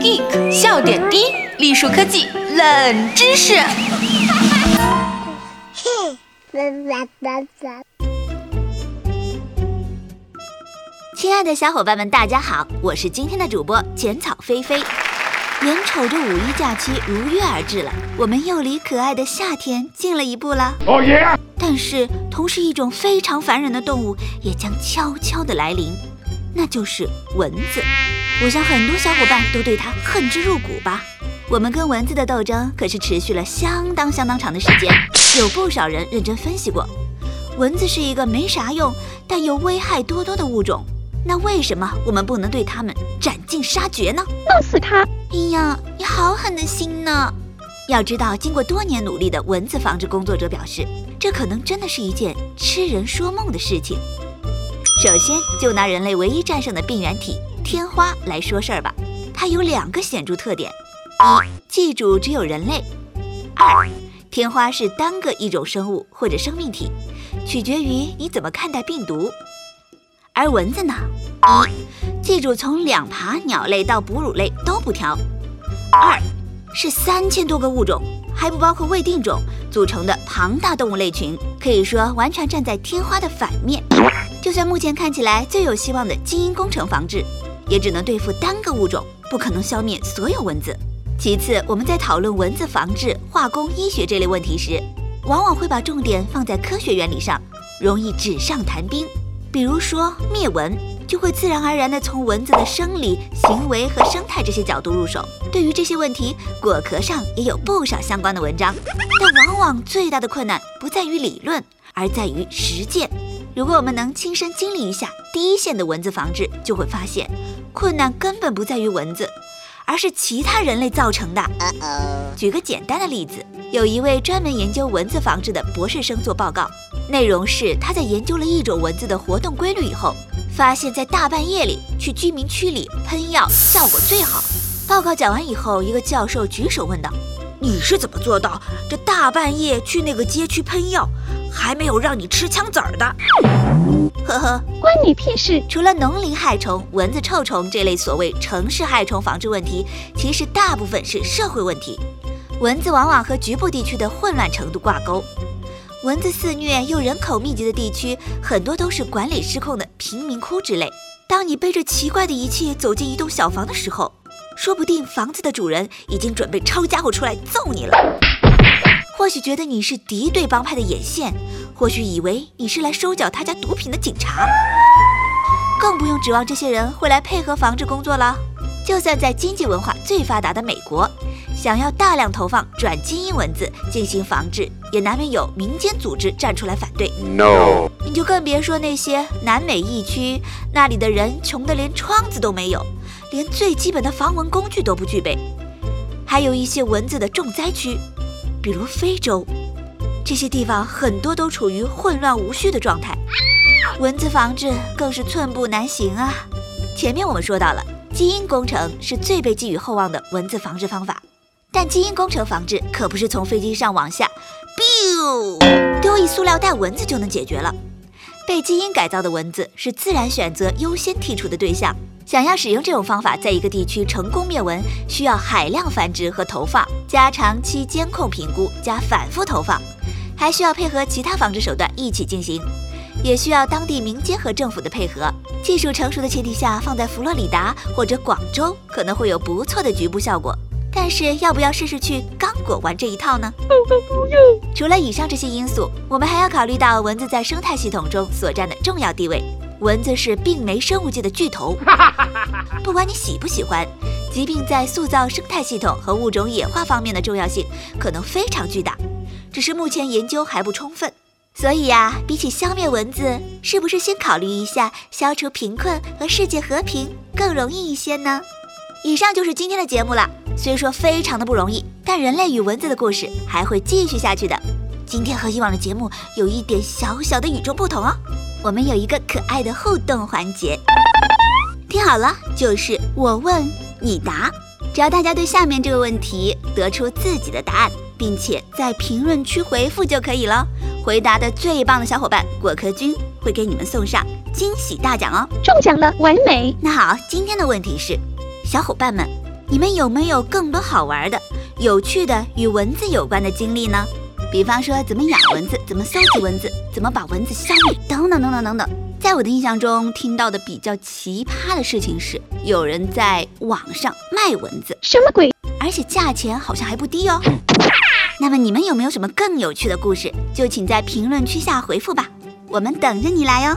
Geek 笑点低，栗树科技冷知识。亲爱的小伙伴们，大家好，我是今天的主播浅草菲菲。眼瞅着五一假期如约而至了，我们又离可爱的夏天近了一步了。哦耶！但是，同时一种非常烦人的动物也将悄悄地来临，那就是蚊子。我想很多小伙伴都对它恨之入骨吧。我们跟蚊子的斗争可是持续了相当相当长的时间，有不少人认真分析过，蚊子是一个没啥用但又危害多多的物种。那为什么我们不能对他们斩尽杀绝呢？弄死他！哎呀，你好狠的心呢！要知道，经过多年努力的蚊子防治工作者表示，这可能真的是一件痴人说梦的事情。首先，就拿人类唯一战胜的病原体天花来说事儿吧，它有两个显著特点：一，寄主只有人类；二，天花是单个一种生物或者生命体，取决于你怎么看待病毒。而蚊子呢？一，记住从两爬鸟类到哺乳类都不挑；二，是三千多个物种，还不包括未定种组成的庞大动物类群，可以说完全站在天花的反面。就算目前看起来最有希望的基因工程防治，也只能对付单个物种，不可能消灭所有蚊子。其次，我们在讨论蚊子防治、化工、医学这类问题时，往往会把重点放在科学原理上，容易纸上谈兵。比如说灭蚊，就会自然而然地从蚊子的生理、行为和生态这些角度入手。对于这些问题，果壳上也有不少相关的文章。但往往最大的困难不在于理论，而在于实践。如果我们能亲身经历一下第一线的蚊子防治，就会发现，困难根本不在于蚊子。而是其他人类造成的。举个简单的例子，有一位专门研究蚊子防治的博士生做报告，内容是他在研究了一种蚊子的活动规律以后，发现，在大半夜里去居民区里喷药效果最好。报告讲完以后，一个教授举手问道：“你是怎么做到这大半夜去那个街区喷药，还没有让你吃枪子儿的？”呵呵，关你屁事！除了农林害虫、蚊子、臭虫这类所谓城市害虫防治问题，其实大部分是社会问题。蚊子往往和局部地区的混乱程度挂钩。蚊子肆虐又人口密集的地区，很多都是管理失控的贫民窟之类。当你背着奇怪的仪器走进一栋小房的时候，说不定房子的主人已经准备抄家伙出来揍你了。或许觉得你是敌对帮派的眼线。或许以为你是来收缴他家毒品的警察，更不用指望这些人会来配合防治工作了。就算在经济文化最发达的美国，想要大量投放转基因文字进行防治，也难免有民间组织站出来反对。No，你就更别说那些南美疫区，那里的人穷得连窗子都没有，连最基本的防蚊工具都不具备。还有一些蚊子的重灾区，比如非洲。这些地方很多都处于混乱无序的状态，蚊子防治更是寸步难行啊。前面我们说到了，基因工程是最被寄予厚望的蚊子防治方法，但基因工程防治可不是从飞机上往下，biu 丢一塑料袋蚊子就能解决了。被基因改造的蚊子是自然选择优先剔除的对象。想要使用这种方法在一个地区成功灭蚊，需要海量繁殖和投放，加长期监控评估加反复投放。还需要配合其他防治手段一起进行，也需要当地民间和政府的配合。技术成熟的前提下，放在佛罗里达或者广州可能会有不错的局部效果。但是，要不要试试去刚果玩这一套呢？除了以上这些因素，我们还要考虑到蚊子在生态系统中所占的重要地位。蚊子是病媒生物界的巨头，不管你喜不喜欢，疾病在塑造生态系统和物种演化方面的重要性可能非常巨大。只是目前研究还不充分，所以呀，比起消灭蚊子，是不是先考虑一下消除贫困和世界和平更容易一些呢？以上就是今天的节目了。虽说非常的不容易，但人类与蚊子的故事还会继续下去的。今天和以往的节目有一点小小的与众不同哦，我们有一个可爱的互动环节，听好了，就是我问你答。只要大家对下面这个问题得出自己的答案，并且在评论区回复就可以了。回答的最棒的小伙伴，果壳君会给你们送上惊喜大奖哦！中奖了，完美！那好，今天的问题是，小伙伴们，你们有没有更多好玩的、有趣的与蚊子有关的经历呢？比方说，怎么养蚊子，怎么搜集蚊子，怎么把蚊子消灭，等等等等等等。在我的印象中，听到的比较奇葩的事情是，有人在网上卖蚊子，什么鬼？而且价钱好像还不低哦。那么你们有没有什么更有趣的故事？就请在评论区下回复吧，我们等着你来哟。